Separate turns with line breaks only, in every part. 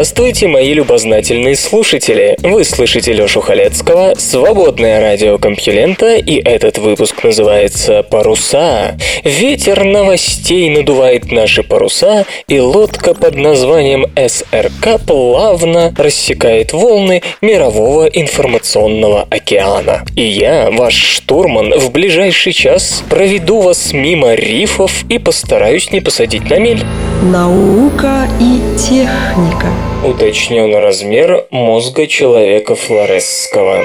Здравствуйте, мои любознательные слушатели! Вы слышите Лёшу Халецкого, свободное радио Компьюлента, и этот выпуск называется «Паруса». Ветер новостей надувает наши паруса, и лодка под названием СРК плавно рассекает волны мирового информационного океана. И я, ваш штурман, в ближайший час проведу вас мимо рифов и постараюсь не посадить на мель.
Наука и техника
Уточнен размер мозга человека флоресского.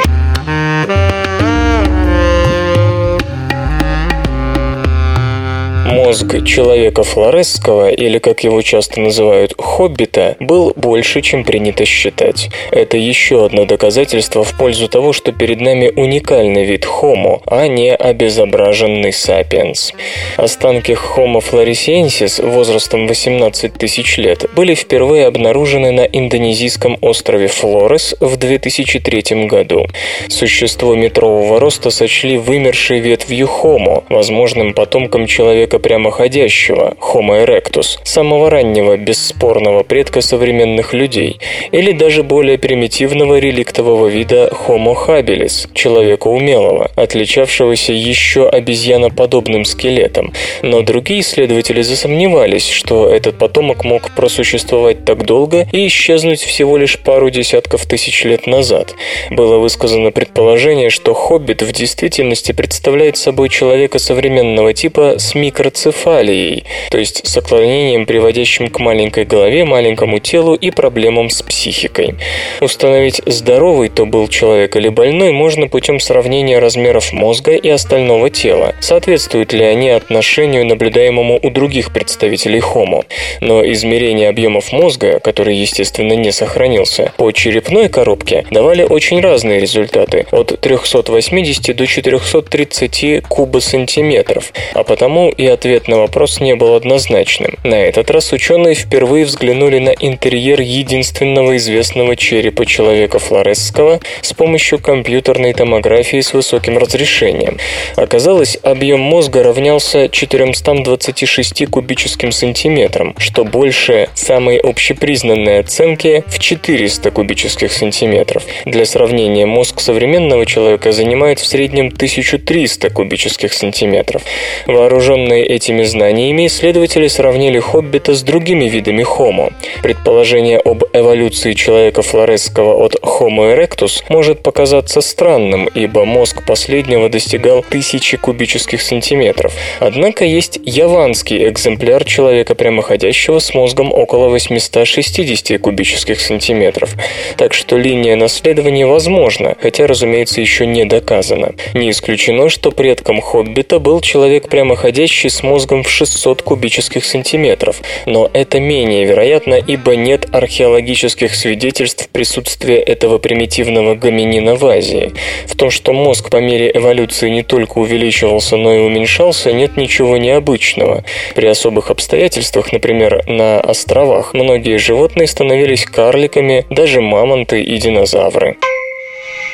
Мозг человека флоресского, или как его часто называют, хоббита, был больше, чем принято считать. Это еще одно доказательство в пользу того, что перед нами уникальный вид Homo, а не обезображенный сапиенс. Останки Homo floresiensis возрастом 18 тысяч лет были впервые обнаружены на индонезийском острове Флорес в 2003 году. Существо метрового роста сочли вымершей ветвью Homo, возможным потомком человека прямоходящего, Homo erectus, самого раннего бесспорного предка современных людей, или даже более примитивного реликтового вида Homo habilis, человека умелого, отличавшегося еще обезьяноподобным скелетом. Но другие исследователи засомневались, что этот потомок мог просуществовать так долго и исчезнуть всего лишь пару десятков тысяч лет назад. Было высказано предположение, что хоббит в действительности представляет собой человека современного типа с микро микроцефалией, то есть с отклонением, приводящим к маленькой голове, маленькому телу и проблемам с психикой. Установить, здоровый то был человек или больной, можно путем сравнения размеров мозга и остального тела, соответствуют ли они отношению, наблюдаемому у других представителей Homo. Но измерение объемов мозга, который, естественно, не сохранился, по черепной коробке давали очень разные результаты, от 380 до 430 кубосантиметров, а потому и от ответ на вопрос не был однозначным. На этот раз ученые впервые взглянули на интерьер единственного известного черепа человека флоресского с помощью компьютерной томографии с высоким разрешением. Оказалось, объем мозга равнялся 426 кубическим сантиметрам, что больше самой общепризнанной оценки в 400 кубических сантиметров. Для сравнения, мозг современного человека занимает в среднем 1300 кубических сантиметров. Вооруженные этими знаниями исследователи сравнили хоббита с другими видами Homo. Предположение об эволюции человека флоресского от Homo erectus может показаться странным, ибо мозг последнего достигал тысячи кубических сантиметров. Однако есть яванский экземпляр человека прямоходящего с мозгом около 860 кубических сантиметров. Так что линия наследования возможна, хотя, разумеется, еще не доказана. Не исключено, что предком хоббита был человек прямоходящий с мозгом в 600 кубических сантиметров, но это менее вероятно, ибо нет археологических свидетельств присутствия этого примитивного гоминина в Азии. В том, что мозг по мере эволюции не только увеличивался, но и уменьшался, нет ничего необычного. При особых обстоятельствах, например, на островах, многие животные становились карликами, даже мамонты и динозавры.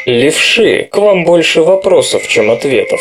Левши, к вам больше вопросов, чем ответов.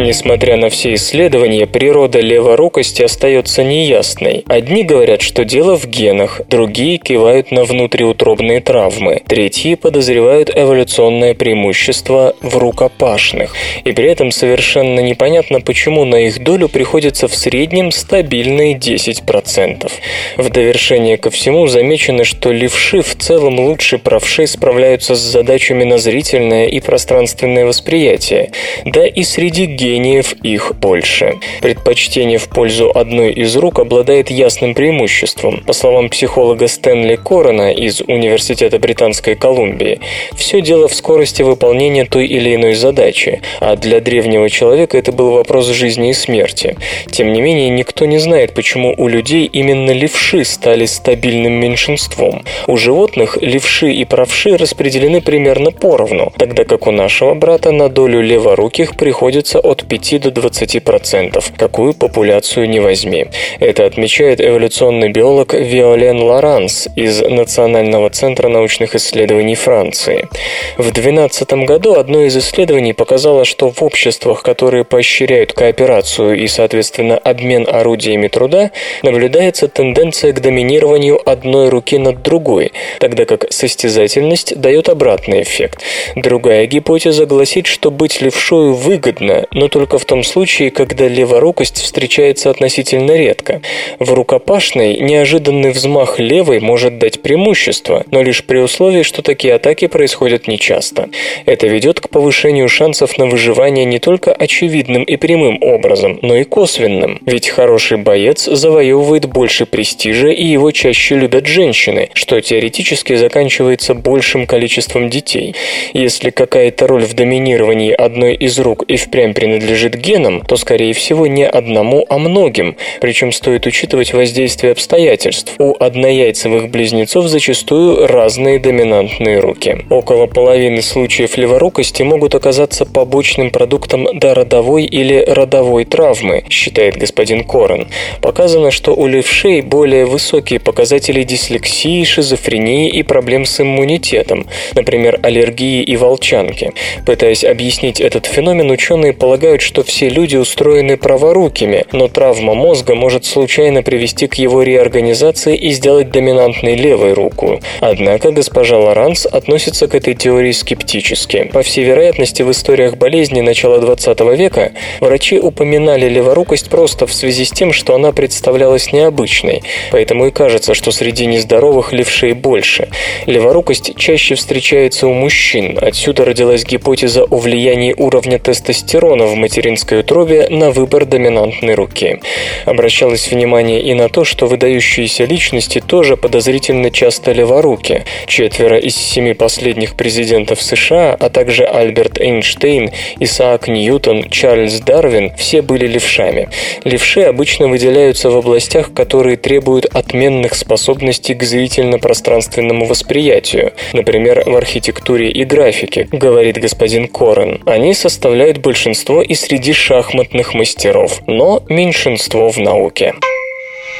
Несмотря на все исследования, природа леворукости остается неясной. Одни говорят, что дело в генах, другие кивают на внутриутробные травмы, третьи подозревают эволюционное преимущество в рукопашных. И при этом совершенно непонятно, почему на их долю приходится в среднем стабильные 10%. В довершение ко всему замечено, что левши в целом лучше правшей справляются с задачами на зрительное и пространственное восприятие. Да и среди генов гениев их больше. Предпочтение в пользу одной из рук обладает ясным преимуществом. По словам психолога Стэнли Корона из Университета Британской Колумбии, все дело в скорости выполнения той или иной задачи, а для древнего человека это был вопрос жизни и смерти. Тем не менее, никто не знает, почему у людей именно левши стали стабильным меньшинством. У животных левши и правши распределены примерно поровну, тогда как у нашего брата на долю леворуких приходится от 5 до 20%, какую популяцию не возьми. Это отмечает эволюционный биолог Виолен Лоранс из Национального центра научных исследований Франции. В 2012 году одно из исследований показало, что в обществах, которые поощряют кооперацию и, соответственно, обмен орудиями труда, наблюдается тенденция к доминированию одной руки над другой, тогда как состязательность дает обратный эффект. Другая гипотеза гласит, что быть левшою выгодно, но только в том случае, когда леворукость встречается относительно редко. В рукопашной неожиданный взмах левой может дать преимущество, но лишь при условии, что такие атаки происходят нечасто. Это ведет к повышению шансов на выживание не только очевидным и прямым образом, но и косвенным. Ведь хороший боец завоевывает больше престижа и его чаще любят женщины, что теоретически заканчивается большим количеством детей. Если какая-то роль в доминировании одной из рук и впрямь принадлежит генам, то, скорее всего, не одному, а многим. Причем стоит учитывать воздействие обстоятельств. У однояйцевых близнецов зачастую разные доминантные руки. Около половины случаев леворукости могут оказаться побочным продуктом дородовой или родовой травмы, считает господин Корен. Показано, что у левшей более высокие показатели дислексии, шизофрении и проблем с иммунитетом, например, аллергии и волчанки. Пытаясь объяснить этот феномен, ученые полагают, что все люди устроены праворукими, но травма мозга может случайно привести к его реорганизации и сделать доминантной левой руку. Однако госпожа Лоранс относится к этой теории скептически. По всей вероятности, в историях болезни начала 20 века врачи упоминали леворукость просто в связи с тем, что она представлялась необычной, поэтому и кажется, что среди нездоровых левшей больше. Леворукость чаще встречается у мужчин, отсюда родилась гипотеза о влиянии уровня тестостерона в материнской утробе на выбор доминантной руки. Обращалось внимание и на то, что выдающиеся личности тоже подозрительно часто леворуки. Четверо из семи последних президентов США, а также Альберт Эйнштейн, Исаак Ньютон, Чарльз Дарвин – все были левшами. Левши обычно выделяются в областях, которые требуют отменных способностей к зрительно-пространственному восприятию, например, в архитектуре и графике, говорит господин Корен. Они составляют большинство и среди шахматных мастеров, но меньшинство в науке.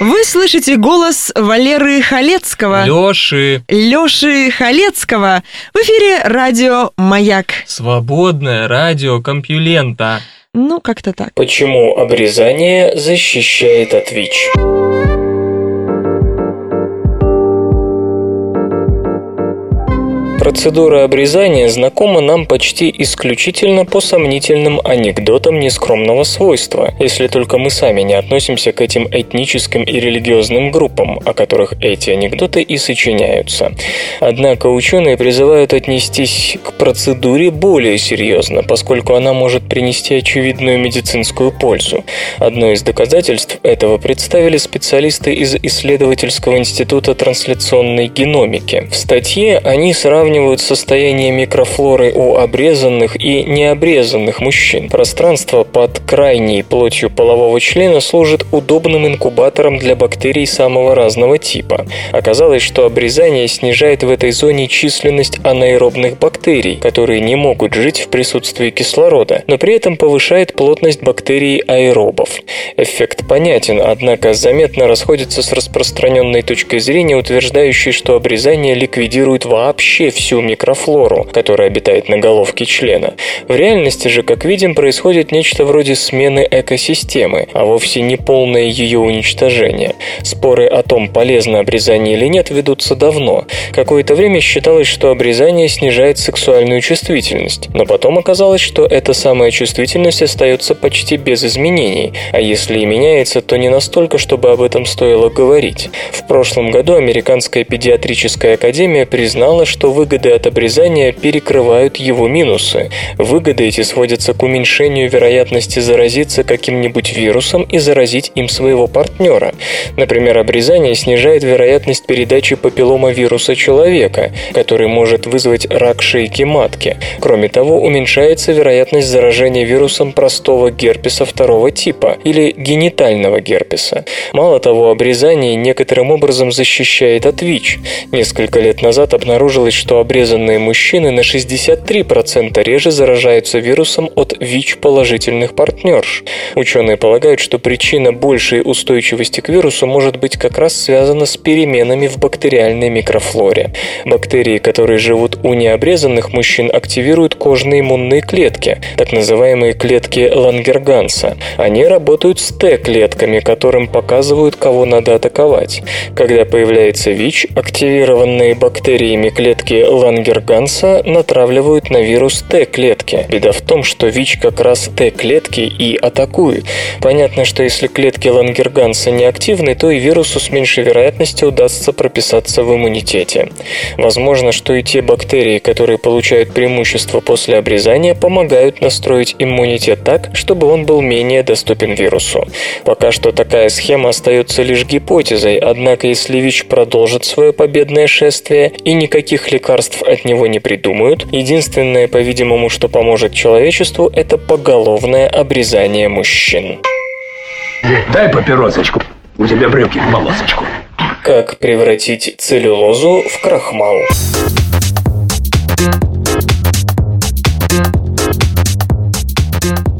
Вы слышите голос Валеры Халецкого.
Лёши.
Лёши Халецкого. В эфире радио «Маяк».
Свободное радио Компьюлента.
Ну, как-то так.
Почему обрезание защищает от ВИЧ? Процедура обрезания знакома нам почти исключительно по сомнительным анекдотам нескромного свойства, если только мы сами не относимся к этим этническим и религиозным группам, о которых эти анекдоты и сочиняются. Однако ученые призывают отнестись к процедуре более серьезно, поскольку она может принести очевидную медицинскую пользу. Одно из доказательств этого представили специалисты из исследовательского института трансляционной геномики. В статье они сравнивают сравнивают состояние микрофлоры у обрезанных и необрезанных мужчин. Пространство под крайней плотью полового члена служит удобным инкубатором для бактерий самого разного типа. Оказалось, что обрезание снижает в этой зоне численность анаэробных бактерий, которые не могут жить в присутствии кислорода, но при этом повышает плотность бактерий аэробов. Эффект понятен, однако заметно расходится с распространенной точкой зрения, утверждающей, что обрезание ликвидирует вообще всю микрофлору, которая обитает на головке члена. В реальности же, как видим, происходит нечто вроде смены экосистемы, а вовсе не полное ее уничтожение. Споры о том, полезно обрезание или нет, ведутся давно. Какое-то время считалось, что обрезание снижает сексуальную чувствительность, но потом оказалось, что эта самая чувствительность остается почти без изменений, а если и меняется, то не настолько, чтобы об этом стоило говорить. В прошлом году Американская педиатрическая академия признала, что вы выгоды от обрезания перекрывают его минусы. Выгоды эти сводятся к уменьшению вероятности заразиться каким-нибудь вирусом и заразить им своего партнера. Например, обрезание снижает вероятность передачи папилломавируса человека, который может вызвать рак шейки матки. Кроме того, уменьшается вероятность заражения вирусом простого герпеса второго типа или генитального герпеса. Мало того, обрезание некоторым образом защищает от ВИЧ. Несколько лет назад обнаружилось, что обрезанные мужчины на 63% реже заражаются вирусом от ВИЧ-положительных партнерш. Ученые полагают, что причина большей устойчивости к вирусу может быть как раз связана с переменами в бактериальной микрофлоре. Бактерии, которые живут у необрезанных мужчин, активируют кожные иммунные клетки, так называемые клетки Лангерганса. Они работают с Т-клетками, которым показывают, кого надо атаковать. Когда появляется ВИЧ, активированные бактериями клетки Лангерганса натравливают на вирус Т-клетки. Беда в том, что ВИЧ как раз Т-клетки и атакует. Понятно, что если клетки Лангерганса не активны, то и вирусу с меньшей вероятностью удастся прописаться в иммунитете. Возможно, что и те бактерии, которые получают преимущество после обрезания, помогают настроить иммунитет так, чтобы он был менее доступен вирусу. Пока что такая схема остается лишь гипотезой, однако если ВИЧ продолжит свое победное шествие и никаких лекарств от него не придумают, единственное, по-видимому, что поможет человечеству, это поголовное обрезание мужчин.
Дай папиросочку. У тебя брюки в полосочку.
Как превратить целлюлозу в крахмал?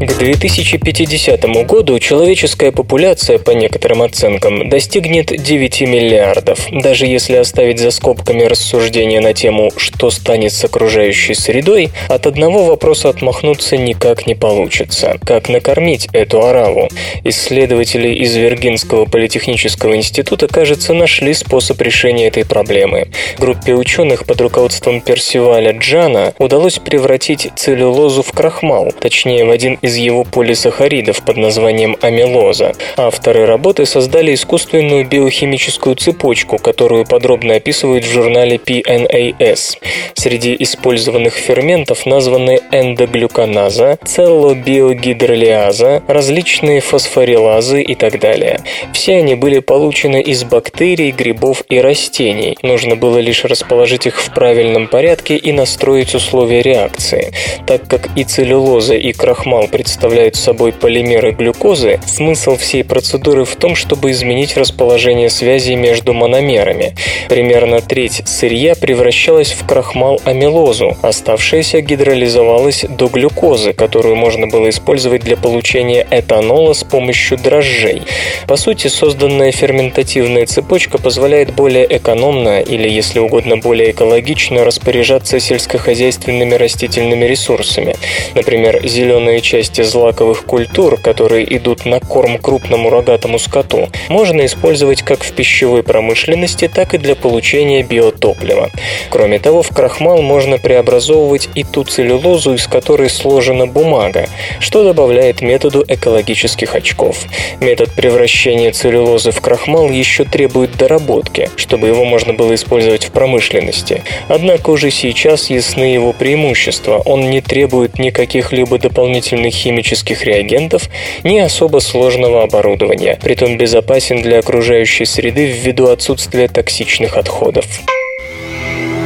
К 2050 году человеческая популяция, по некоторым оценкам, достигнет 9 миллиардов. Даже если оставить за скобками рассуждения на тему «что станет с окружающей средой», от одного вопроса отмахнуться никак не получится. Как накормить эту ораву? Исследователи из Виргинского политехнического института, кажется, нашли способ решения этой проблемы. Группе ученых под руководством Персиваля Джана удалось превратить целлюлозу в крахмал, точнее в один из его полисахаридов под названием амилоза. Авторы работы создали искусственную биохимическую цепочку, которую подробно описывают в журнале PNAS. Среди использованных ферментов названы эндоглюконаза, целлобиогидролиаза, различные фосфорилазы и так далее. Все они были получены из бактерий, грибов и растений. Нужно было лишь расположить их в правильном порядке и настроить условия реакции. Так как и целлюлоза, и крахмал представляют собой полимеры глюкозы, смысл всей процедуры в том, чтобы изменить расположение связей между мономерами. Примерно треть сырья превращалась в крахмал-амилозу, оставшаяся гидролизовалась до глюкозы, которую можно было использовать для получения этанола с помощью дрожжей. По сути, созданная ферментативная цепочка позволяет более экономно или, если угодно, более экологично распоряжаться сельскохозяйственными растительными ресурсами. Например, зеленые части злаковых культур, которые идут на корм крупному рогатому скоту, можно использовать как в пищевой промышленности, так и для получения биотоплива. Кроме того, в крахмал можно преобразовывать и ту целлюлозу, из которой сложена бумага, что добавляет методу экологических очков. Метод превращения целлюлозы в крахмал еще требует доработки, чтобы его можно было использовать в промышленности. Однако уже сейчас ясны его преимущества. Он не требует никаких либо дополнительных химических реагентов, ни особо сложного оборудования, притом безопасен для окружающей среды ввиду отсутствия токсичных отходов.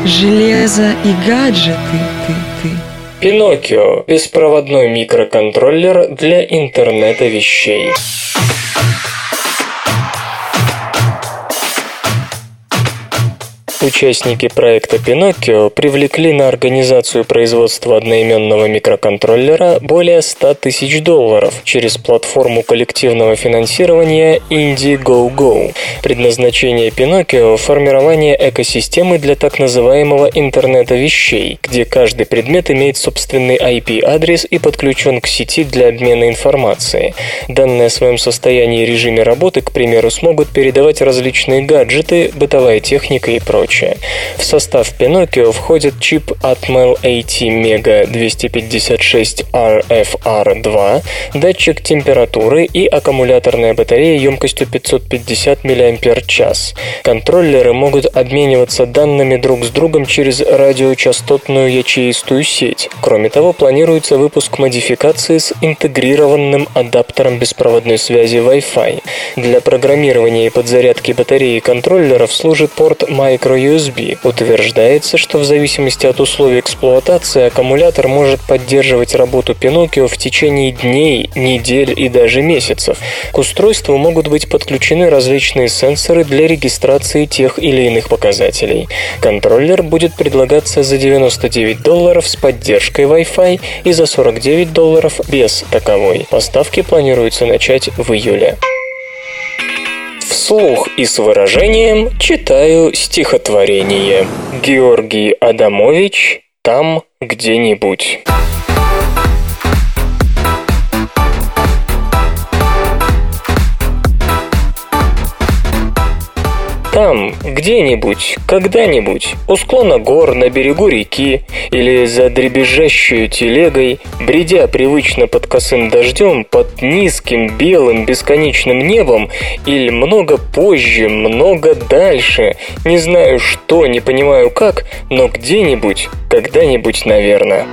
Железо и гаджеты, ты, ты.
Пиноккио – беспроводной микроконтроллер для интернета вещей. Участники проекта «Пиноккио» привлекли на организацию производства одноименного микроконтроллера более 100 тысяч долларов через платформу коллективного финансирования Indiegogo. Предназначение «Пиноккио» – формирование экосистемы для так называемого интернета вещей, где каждый предмет имеет собственный IP-адрес и подключен к сети для обмена информацией. Данные о своем состоянии и режиме работы, к примеру, смогут передавать различные гаджеты, бытовая техника и прочее. Короче. В состав Pinocchio входит чип Atmel AT Mega 256 RFR2, датчик температуры и аккумуляторная батарея емкостью 550 мАч. Контроллеры могут обмениваться данными друг с другом через радиочастотную ячеистую сеть. Кроме того, планируется выпуск модификации с интегрированным адаптером беспроводной связи Wi-Fi. Для программирования и подзарядки батареи контроллеров служит порт microUSB. Утверждается, что в зависимости от условий эксплуатации аккумулятор может поддерживать работу Pinocchio в течение дней, недель и даже месяцев. К устройству могут быть подключены различные сенсоры для регистрации тех или иных показателей. Контроллер будет предлагаться за 99 долларов с поддержкой Wi-Fi и за 49 долларов без таковой. Поставки планируется начать в июле. Вслух и с выражением читаю стихотворение. Георгий Адамович «Там где-нибудь». Там, где-нибудь, когда-нибудь, у склона гор, на берегу реки или за дребезжащую телегой, бредя привычно под косым дождем, под низким, белым, бесконечным небом, или много позже, много дальше, не знаю что, не понимаю как, но где-нибудь, когда-нибудь, наверное.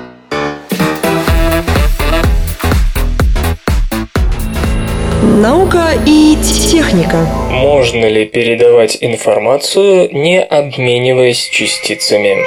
Наука и техника.
Можно ли передавать информацию, не обмениваясь частицами?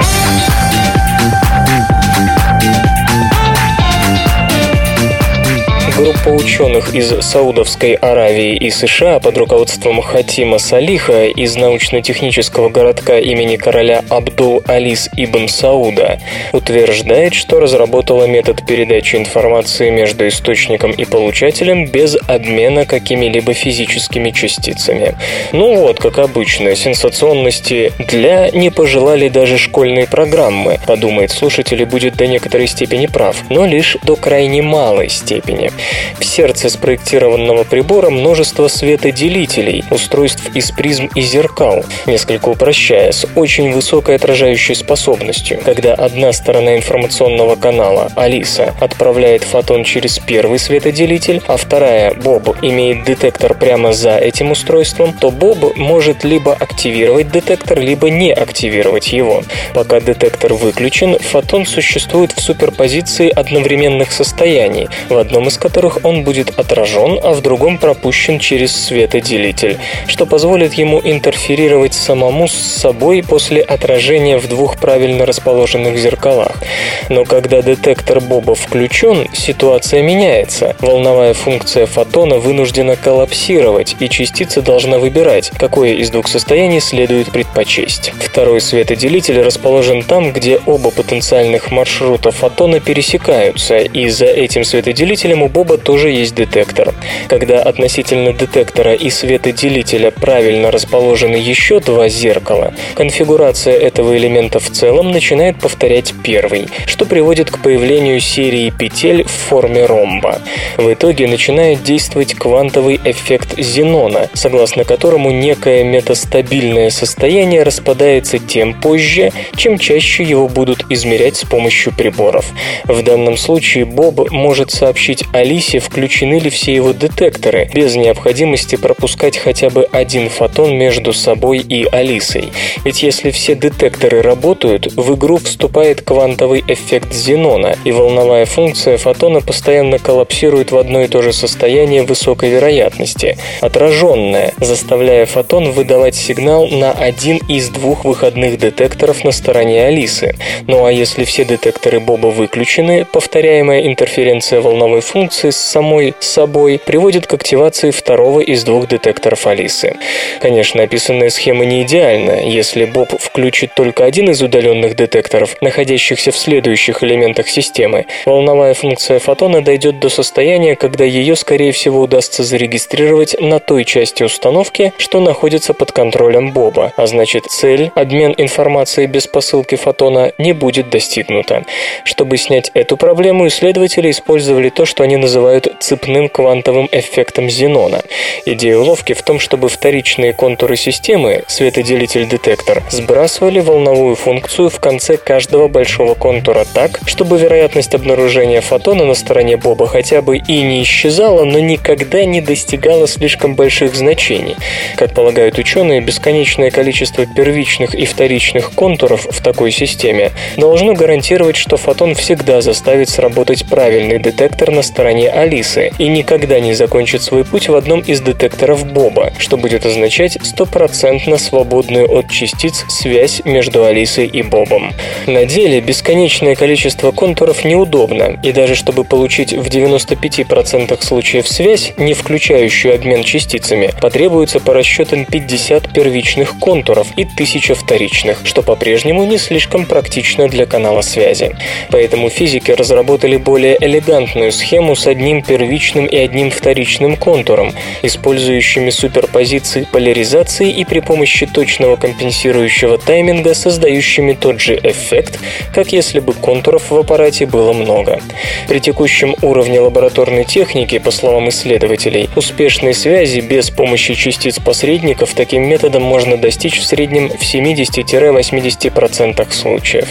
Группа ученых из Саудовской Аравии и США под руководством Хатима Салиха из научно-технического городка имени короля Абдул-Алис ибн Сауда утверждает, что разработала метод передачи информации между источником и получателем без обмена какими-либо физическими частицами. Ну вот, как обычно, сенсационности для не пожелали даже школьные программы, подумает слушатель и будет до некоторой степени прав, но лишь до крайне малой степени. В сердце спроектированного прибора множество светоделителей, устройств из призм и зеркал, несколько упрощая, с очень высокой отражающей способностью. Когда одна сторона информационного канала, Алиса, отправляет фотон через первый светоделитель, а вторая, Боб, имеет детектор прямо за этим устройством, то Боб может либо активировать детектор, либо не активировать его. Пока детектор выключен, фотон существует в суперпозиции одновременных состояний, в одном из которых он будет отражен, а в другом пропущен через светоделитель, что позволит ему интерферировать самому с собой после отражения в двух правильно расположенных зеркалах. Но когда детектор Боба включен, ситуация меняется. Волновая функция фотона вынуждена коллапсировать, и частица должна выбирать, какое из двух состояний следует предпочесть. Второй светоделитель расположен там, где оба потенциальных маршрута фотона пересекаются, и за этим светоделителем у Боба Боба тоже есть детектор. Когда относительно детектора и светоделителя правильно расположены еще два зеркала, конфигурация этого элемента в целом начинает повторять первый, что приводит к появлению серии петель в форме ромба. В итоге начинает действовать квантовый эффект Зенона, согласно которому некое метастабильное состояние распадается тем позже, чем чаще его будут измерять с помощью приборов. В данном случае Боб может сообщить Али Алисе включены ли все его детекторы, без необходимости пропускать хотя бы один фотон между собой и Алисой. Ведь если все детекторы работают, в игру вступает квантовый эффект Зенона, и волновая функция фотона постоянно коллапсирует в одно и то же состояние высокой вероятности, отраженное, заставляя фотон выдавать сигнал на один из двух выходных детекторов на стороне Алисы. Ну а если все детекторы Боба выключены, повторяемая интерференция волновой функции информации с самой собой приводит к активации второго из двух детекторов Алисы. Конечно, описанная схема не идеальна. Если Боб включит только один из удаленных детекторов, находящихся в следующих элементах системы, волновая функция фотона дойдет до состояния, когда ее, скорее всего, удастся зарегистрировать на той части установки, что находится под контролем Боба, а значит цель, обмен информацией без посылки фотона, не будет достигнута. Чтобы снять эту проблему, исследователи использовали то, что они называют называют цепным квантовым эффектом Зенона. Идея уловки в том, чтобы вторичные контуры системы, светоделитель-детектор, сбрасывали волновую функцию в конце каждого большого контура так, чтобы вероятность обнаружения фотона на стороне Боба хотя бы и не исчезала, но никогда не достигала слишком больших значений. Как полагают ученые, бесконечное количество первичных и вторичных контуров в такой системе должно гарантировать, что фотон всегда заставит сработать правильный детектор на стороне Алисы и никогда не закончит свой путь в одном из детекторов Боба, что будет означать стопроцентно свободную от частиц связь между Алисой и Бобом. На деле бесконечное количество контуров неудобно, и даже чтобы получить в 95% случаев связь, не включающую обмен частицами, потребуется по расчетам 50 первичных контуров и 1000 вторичных, что по-прежнему не слишком практично для канала связи. Поэтому физики разработали более элегантную схему с одним первичным и одним вторичным контуром, использующими суперпозиции поляризации и при помощи точного компенсирующего тайминга создающими тот же эффект, как если бы контуров в аппарате было много. При текущем уровне лабораторной техники, по словам исследователей, успешной связи без помощи частиц посредников таким методом можно достичь в среднем в 70-80% случаев.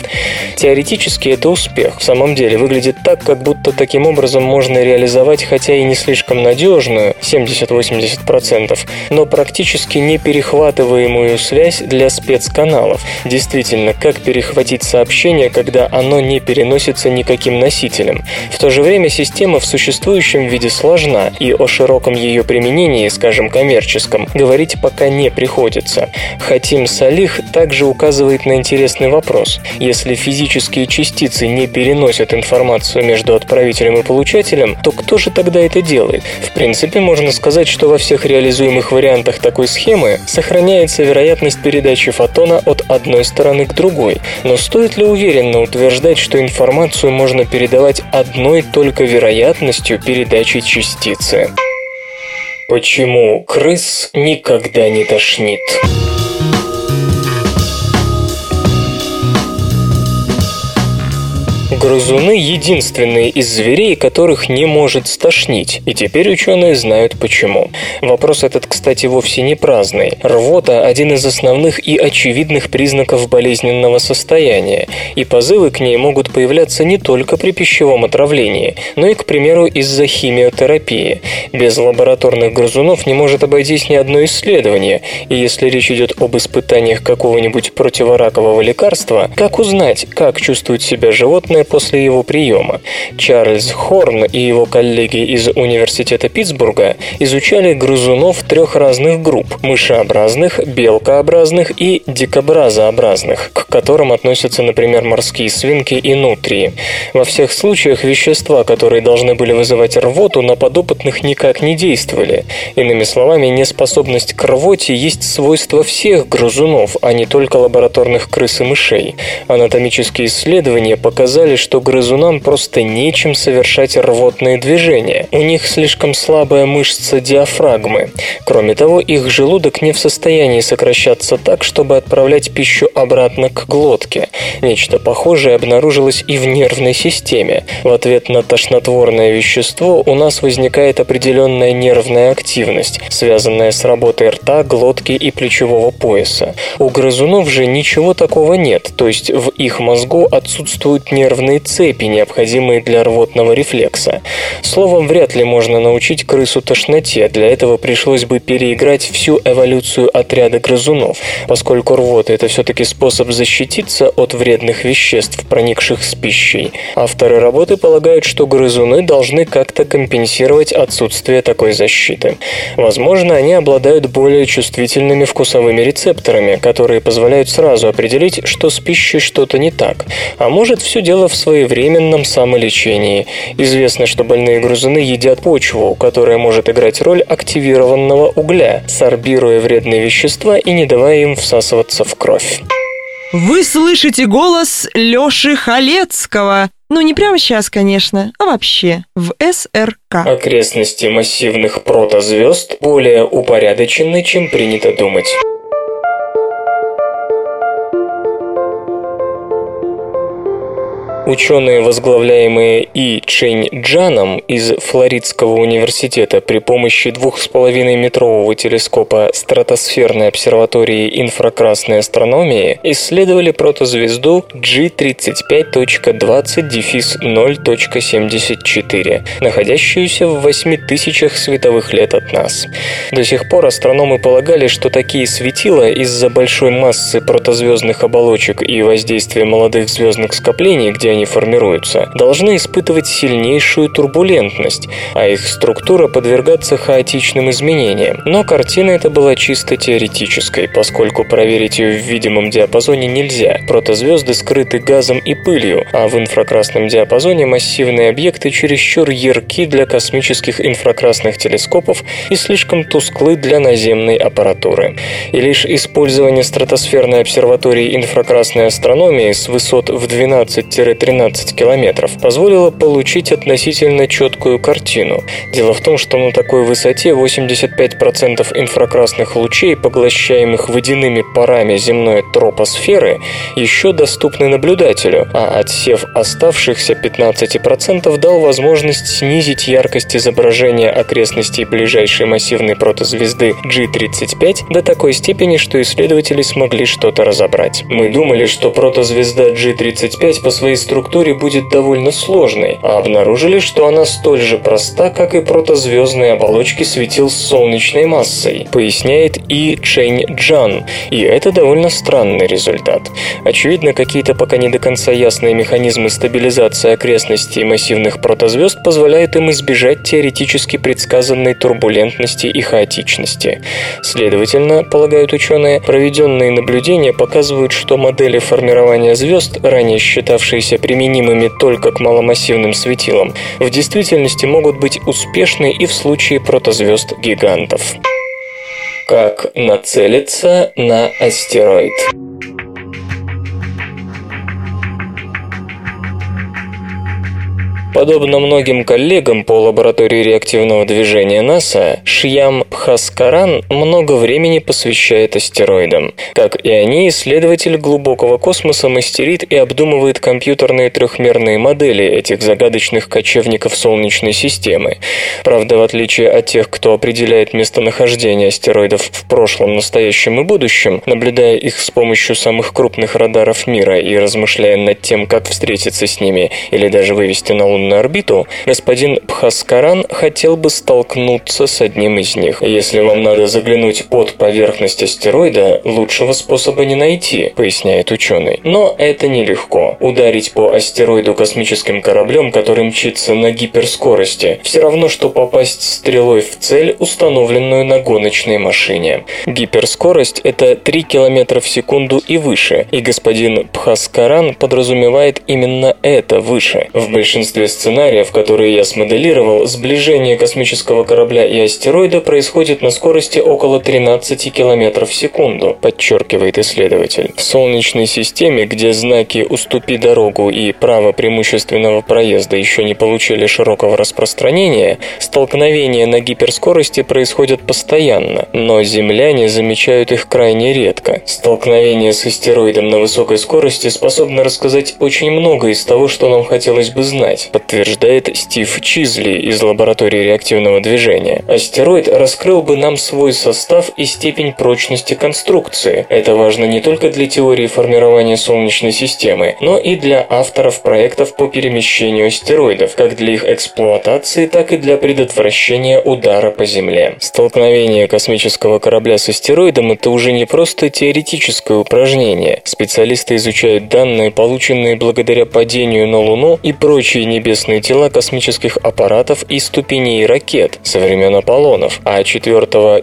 Теоретически это успех. В самом деле выглядит так, как будто таким образом можно реализовать хотя и не слишком надежную 70-80%, но практически не перехватываемую связь для спецканалов. Действительно, как перехватить сообщение, когда оно не переносится никаким носителем. В то же время система в существующем виде сложна, и о широком ее применении, скажем, коммерческом, говорить пока не приходится. Хатим Салих также указывает на интересный вопрос. Если физические частицы не переносят информацию между отправителем и получателем, то кто же тогда это делает? В принципе, можно сказать, что во всех реализуемых вариантах такой схемы сохраняется вероятность передачи фотона от одной стороны к другой. Но стоит ли уверенно утверждать, что информацию можно передавать одной только вероятностью передачи частицы? Почему крыс никогда не тошнит? Грызуны – единственные из зверей, которых не может стошнить, и теперь ученые знают почему. Вопрос этот, кстати, вовсе не праздный. Рвота – один из основных и очевидных признаков болезненного состояния, и позывы к ней могут появляться не только при пищевом отравлении, но и, к примеру, из-за химиотерапии. Без лабораторных грызунов не может обойтись ни одно исследование, и если речь идет об испытаниях какого-нибудь противоракового лекарства, как узнать, как чувствует себя животное после его приема. Чарльз Хорн и его коллеги из Университета Питтсбурга изучали грызунов трех разных групп – мышеобразных, белкообразных и дикобразообразных, к которым относятся, например, морские свинки и нутрии. Во всех случаях вещества, которые должны были вызывать рвоту, на подопытных никак не действовали. Иными словами, неспособность к рвоте есть свойство всех грызунов, а не только лабораторных крыс и мышей. Анатомические исследования показали, что грызунам просто нечем совершать рвотные движения. У них слишком слабая мышца диафрагмы. Кроме того, их желудок не в состоянии сокращаться так, чтобы отправлять пищу обратно к глотке. Нечто похожее обнаружилось и в нервной системе. В ответ на тошнотворное вещество у нас возникает определенная нервная активность, связанная с работой рта, глотки и плечевого пояса. У грызунов же ничего такого нет, то есть в их мозгу отсутствуют нервные нервные цепи, необходимые для рвотного рефлекса. Словом, вряд ли можно научить крысу тошноте, для этого пришлось бы переиграть всю эволюцию отряда грызунов, поскольку рвота – это все-таки способ защититься от вредных веществ, проникших с пищей. Авторы работы полагают, что грызуны должны как-то компенсировать отсутствие такой защиты. Возможно, они обладают более чувствительными вкусовыми рецепторами, которые позволяют сразу определить, что с пищей что-то не так. А может, все дело в своевременном самолечении. Известно, что больные грызуны едят почву, которая может играть роль активированного угля, сорбируя вредные вещества и не давая им всасываться в кровь.
Вы слышите голос Лёши Халецкого. Ну, не прямо сейчас, конечно, а вообще, в СРК.
Окрестности массивных протозвезд более упорядочены, чем принято думать. Ученые, возглавляемые И. Чэнь Джаном из Флоридского университета при помощи 2,5-метрового телескопа стратосферной обсерватории инфракрасной астрономии исследовали протозвезду G35.20-0.74, находящуюся в 8000 световых лет от нас. До сих пор астрономы полагали, что такие светила из-за большой массы протозвездных оболочек и воздействия молодых звездных скоплений, где они формируются, должны испытывать сильнейшую турбулентность, а их структура подвергаться хаотичным изменениям. Но картина эта была чисто теоретической, поскольку проверить ее в видимом диапазоне нельзя. Протозвезды скрыты газом и пылью, а в инфракрасном диапазоне массивные объекты чересчур ярки для космических инфракрасных телескопов и слишком тусклы для наземной аппаратуры. И лишь использование стратосферной обсерватории инфракрасной астрономии с высот в 12-13 километров позволило получить относительно четкую картину. Дело в том, что на такой высоте 85% инфракрасных лучей, поглощаемых водяными парами земной тропосферы, еще доступны наблюдателю, а отсев оставшихся 15% дал возможность снизить яркость изображения окрестностей ближайшей массивной протозвезды G35 до такой степени, что исследователи смогли что-то разобрать. Мы думали, что протозвезда G35 по своей структуре будет довольно сложной, а обнаружили, что она столь же проста, как и протозвездные оболочки светил с солнечной массой, поясняет И. Чэнь Джан, и это довольно странный результат. Очевидно, какие-то пока не до конца ясные механизмы стабилизации окрестностей массивных протозвезд позволяют им избежать теоретически предсказанной турбулентности и хаотичности. Следовательно, полагают ученые, проведенные наблюдения показывают, что модели формирования звезд, ранее считавшиеся применимыми только к маломассивным светилам, в действительности могут быть успешны и в случае протозвезд-гигантов. Как нацелиться на астероид? Подобно многим коллегам по лаборатории реактивного движения НАСА, Шьям Пхаскаран много времени посвящает астероидам. Как и они, исследователь глубокого космоса мастерит и обдумывает компьютерные трехмерные модели этих загадочных кочевников Солнечной системы. Правда, в отличие от тех, кто определяет местонахождение астероидов в прошлом, настоящем и будущем, наблюдая их с помощью самых крупных радаров мира и размышляя над тем, как встретиться с ними или даже вывести на Луну на орбиту, господин Пхаскаран хотел бы столкнуться с одним из них. Если вам надо заглянуть под поверхность астероида, лучшего способа не найти, поясняет ученый. Но это нелегко. Ударить по астероиду космическим кораблем, который мчится на гиперскорости, все равно, что попасть стрелой в цель, установленную на гоночной машине. Гиперскорость – это 3 км в секунду и выше, и господин Пхаскаран подразумевает именно это выше. В большинстве сценариев, которые я смоделировал, сближение космического корабля и астероида происходит на скорости около 13 км в секунду, подчеркивает исследователь. В Солнечной системе, где знаки «уступи дорогу» и «право преимущественного проезда» еще не получили широкого распространения, столкновения на гиперскорости происходят постоянно, но земляне замечают их крайне редко. Столкновение с астероидом на высокой скорости способно рассказать очень много из того, что нам хотелось бы знать, подтверждает Стив Чизли из лаборатории реактивного движения. Астероид раскрыл бы нам свой состав и степень прочности конструкции. Это важно не только для теории формирования Солнечной системы, но и для авторов проектов по перемещению астероидов, как для их эксплуатации, так и для предотвращения удара по Земле. Столкновение космического корабля с астероидом – это уже не просто теоретическое упражнение. Специалисты изучают данные, полученные благодаря падению на Луну и прочие небесные небесные тела космических аппаратов и ступеней ракет со времен Аполлонов, а 4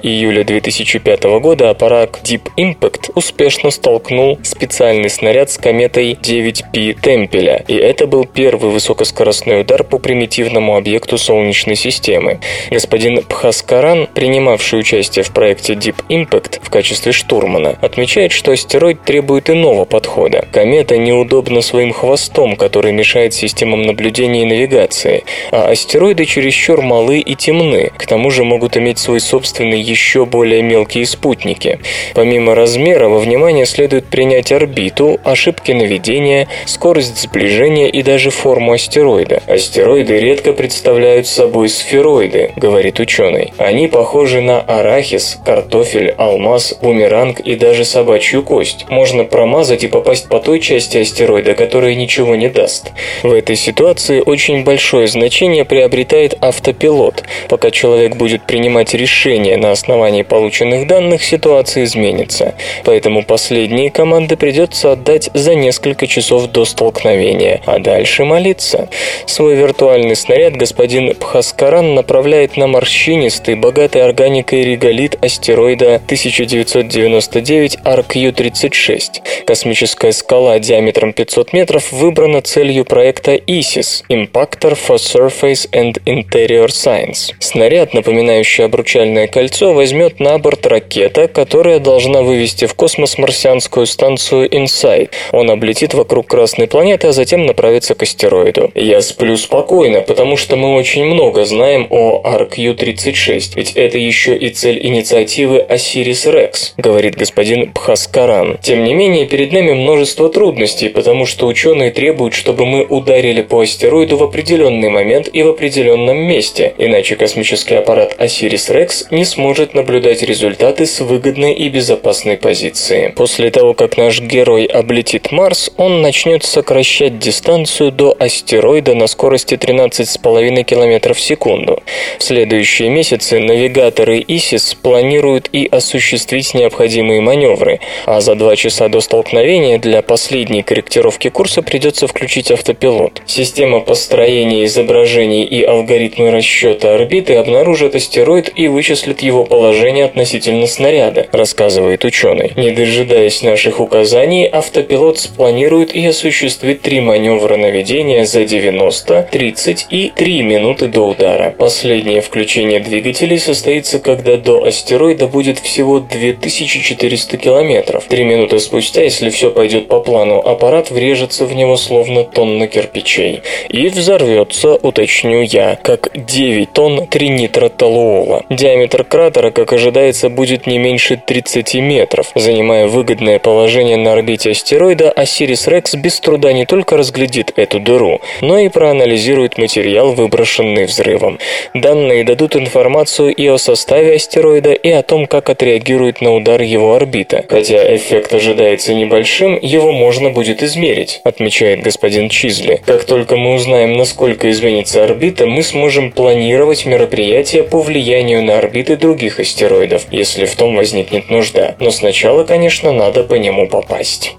июля 2005 года аппарат Deep Impact успешно столкнул специальный снаряд с кометой 9P Темпеля, и это был первый высокоскоростной удар по примитивному объекту Солнечной системы. Господин Пхаскаран, принимавший участие в проекте Deep Impact в качестве штурмана, отмечает, что астероид требует иного подхода. Комета неудобна своим хвостом, который мешает системам наблюдения и навигации, а астероиды чересчур малы и темны, к тому же могут иметь свой собственный еще более мелкие спутники. Помимо размера, во внимание следует принять орбиту, ошибки наведения, скорость сближения и даже форму астероида. Астероиды редко представляют собой сфероиды, говорит ученый. Они похожи на арахис, картофель, алмаз, бумеранг и даже собачью кость. Можно промазать и попасть по той части астероида, которая ничего не даст. В этой ситуации очень большое значение приобретает автопилот. Пока человек будет принимать решения на основании полученных данных, ситуация изменится. Поэтому последние команды придется отдать за несколько часов до столкновения, а дальше молиться. Свой виртуальный снаряд господин Пхаскаран направляет на морщинистый, богатый органикой реголит астероида 1999 RQ-36. Космическая скала диаметром 500 метров выбрана целью проекта ISIS – Impactor for Surface and Interior Science. Снаряд, напоминающий обручальное кольцо, возьмет на борт ракета, которая должна вывести в космос марсианскую станцию InSight. Он облетит вокруг Красной планеты, а затем направится к астероиду. Я сплю спокойно, потому что мы очень много знаем о RQ-36, ведь это еще и цель инициативы Osiris Rex, говорит господин Бхаскаран. Тем не менее, перед нами множество трудностей, потому что ученые требуют, чтобы мы ударили по астероиду в определенный момент и в определенном месте, иначе космический аппарат Rex не сможет наблюдать результаты с выгодной и безопасной позиции. После того, как наш герой облетит Марс, он начнет сокращать дистанцию до астероида на скорости 13,5 км в секунду. В следующие месяцы навигаторы ISIS планируют и осуществить необходимые маневры, а за два часа до столкновения для последней корректировки курса придется включить автопилот. Система построения изображений и алгоритмы расчета орбиты обнаружат астероид и вычислят его положение относительно снаряда, рассказывает ученый. Не дожидаясь наших указаний, автопилот спланирует и осуществит три маневра наведения за 90, 30 и 3 минуты до удара. Последнее включение двигателей состоится, когда до астероида будет всего 2400 километров. Три минуты спустя, если все пойдет по плану, аппарат врежется в него словно тонна кирпичей. И взорвется, уточню я, как 9 тонн тринитротолуола. Диаметр кратера, как ожидается, будет не меньше 30 метров. Занимая выгодное положение на орбите астероида, Осирис Рекс без труда не только разглядит эту дыру, но и проанализирует материал, выброшенный взрывом. Данные дадут информацию и о составе астероида, и о том, как отреагирует на удар его орбита. Хотя эффект ожидается небольшим, его можно будет измерить, отмечает господин Чизли. Как только мы узнаем, насколько изменится орбита, мы сможем планировать мероприятия по влиянию на орбиты других астероидов, если в том возникнет нужда. Но сначала, конечно, надо по нему попасть.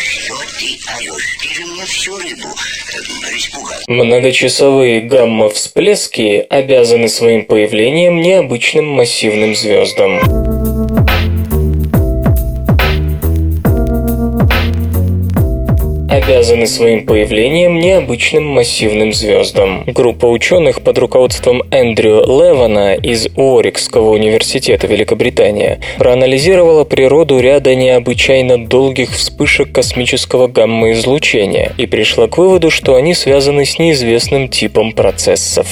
Что ты орешь? Ты же мне всю рыбу э, испугал.
Многочасовые гамма-всплески обязаны своим появлением необычным массивным звездам. Обязаны своим появлением необычным массивным звездам. Группа ученых под руководством Эндрю Левана из Уорикского университета Великобритания проанализировала природу ряда необычайно долгих вспышек космического гамма-излучения и пришла к выводу, что они связаны с неизвестным типом процессов.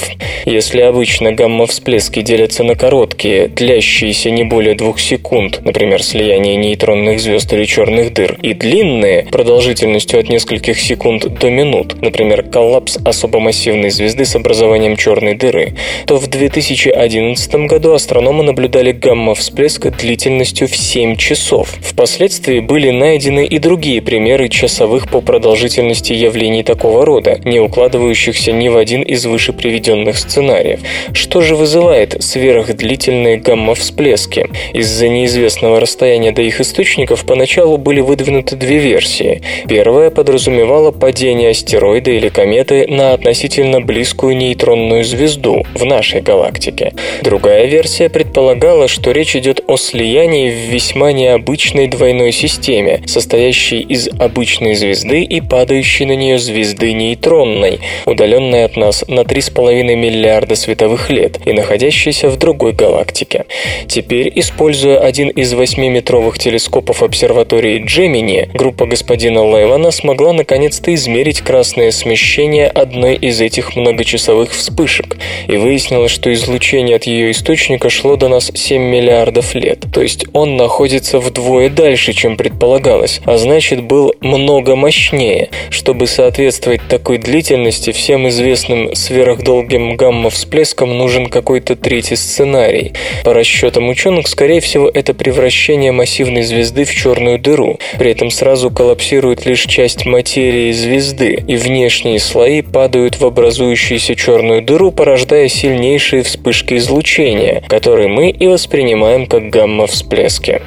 Если обычно гамма-всплески делятся на короткие, длящиеся не более двух секунд, например, слияние нейтронных звезд или черных дыр, и длинные, продолжительностью от нескольких секунд до минут, например, коллапс особо массивной звезды с образованием черной дыры, то в 2011 году астрономы наблюдали гамма-всплеск длительностью в 7 часов. Впоследствии были найдены и другие примеры часовых по продолжительности явлений такого рода, не укладывающихся ни в один из выше приведенных сценариев. Что же вызывает сверхдлительные гамма-всплески? Из-за неизвестного расстояния до их источников поначалу были выдвинуты две версии. Первая подразумевала падение астероида или кометы на относительно близкую нейтронную звезду в нашей галактике. Другая версия предполагала, что речь идет о слиянии в весьма необычной двойной системе, состоящей из обычной звезды и падающей на нее звезды нейтронной, удаленной от нас на 3,5 миллиарда световых лет и находящейся в другой галактике. Теперь, используя один из 8-метровых телескопов обсерватории Джемини, группа господина Левана смогла смогла наконец-то измерить красное смещение одной из этих многочасовых вспышек, и выяснилось, что излучение от ее источника шло до нас 7 миллиардов лет. То есть он находится вдвое дальше, чем предполагалось, а значит был много мощнее. Чтобы соответствовать такой длительности, всем известным сверхдолгим гамма-всплескам нужен какой-то третий сценарий. По расчетам ученых, скорее всего, это превращение массивной звезды в черную дыру. При этом сразу коллапсирует лишь часть материи звезды, и внешние слои падают в образующуюся черную дыру, порождая сильнейшие вспышки излучения, которые мы и воспринимаем как гамма-всплески.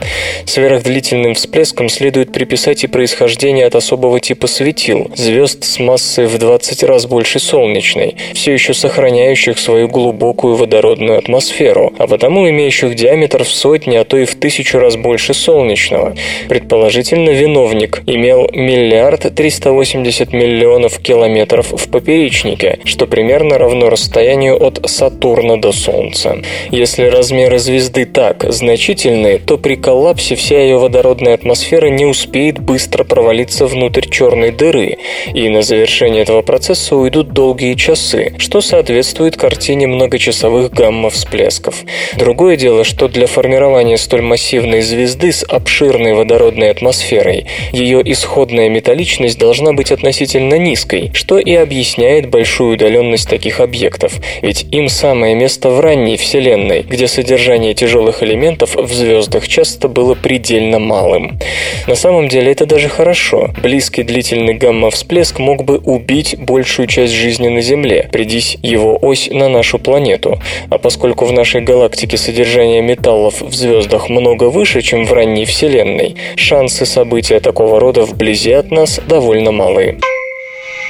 Сверхдлительным всплескам следует приписать и происхождение от особого типа светил, звезд с массой в 20 раз больше солнечной, все еще сохраняющих свою глубокую водородную атмосферу, а потому имеющих диаметр в сотни, а то и в тысячу раз больше солнечного. Предположительно, виновник имел миллиард 380 миллионов километров в поперечнике, что примерно равно расстоянию от Сатурна до Солнца. Если размеры звезды так значительны, то при коллапсе вся ее водородная атмосфера не успеет быстро провалиться внутрь черной дыры, и на завершение этого процесса уйдут долгие часы, что соответствует картине многочасовых гамма-всплесков. Другое дело, что для формирования столь массивной звезды с обширной водородной атмосферой ее исходная металличность должна быть относительно низкой, что и объясняет большую удаленность таких объектов, ведь им самое место в ранней Вселенной, где содержание тяжелых элементов в звездах часто было предельно малым. На самом деле это даже хорошо. Близкий длительный гамма-всплеск мог бы убить большую часть жизни на Земле, придись его ось на нашу планету. А поскольку в нашей галактике содержание металлов в звездах много выше, чем в ранней Вселенной, шансы события такого рода вблизи от нас довольно малы.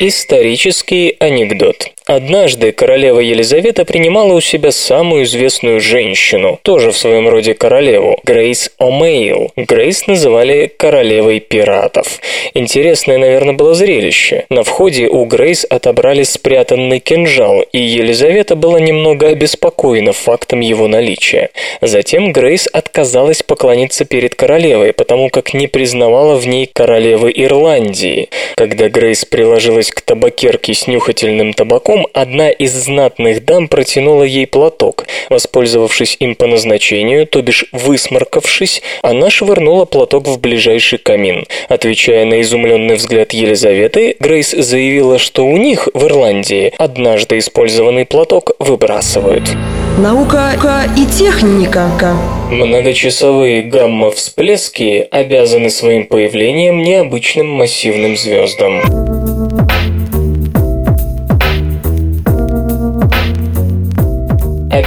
Исторический анекдот. Однажды королева Елизавета принимала у себя самую известную женщину, тоже в своем роде королеву, Грейс О'Мейл. Грейс называли королевой пиратов. Интересное, наверное, было зрелище. На входе у Грейс отобрали спрятанный кинжал, и Елизавета была немного обеспокоена фактом его наличия. Затем Грейс отказалась поклониться перед королевой, потому как не признавала в ней королевы Ирландии. Когда Грейс приложилась к табакерке с нюхательным табаком, одна из знатных дам протянула ей платок. Воспользовавшись им по назначению, то бишь высморкавшись, она швырнула платок в ближайший камин. Отвечая на изумленный взгляд Елизаветы, Грейс заявила, что у них в Ирландии однажды использованный платок выбрасывают.
Наука и техника.
Многочасовые гамма-всплески обязаны своим появлением необычным массивным звездам.